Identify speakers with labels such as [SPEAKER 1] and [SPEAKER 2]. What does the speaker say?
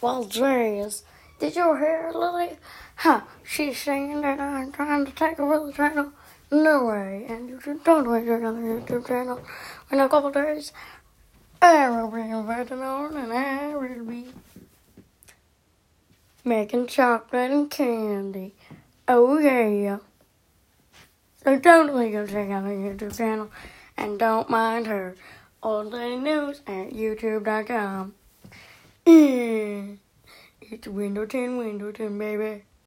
[SPEAKER 1] Well, jeez. Did you hear Lily? Huh, she's saying that I'm trying to take over the channel. No way. And you should totally do another YouTube channel. In a couple days, I will be invited on and I will be making chocolate and candy. Oh, yeah. So totally go check out her YouTube channel. And don't mind her. Old Lady News at YouTube.com. Mm. It's Window 10, Window 10, baby.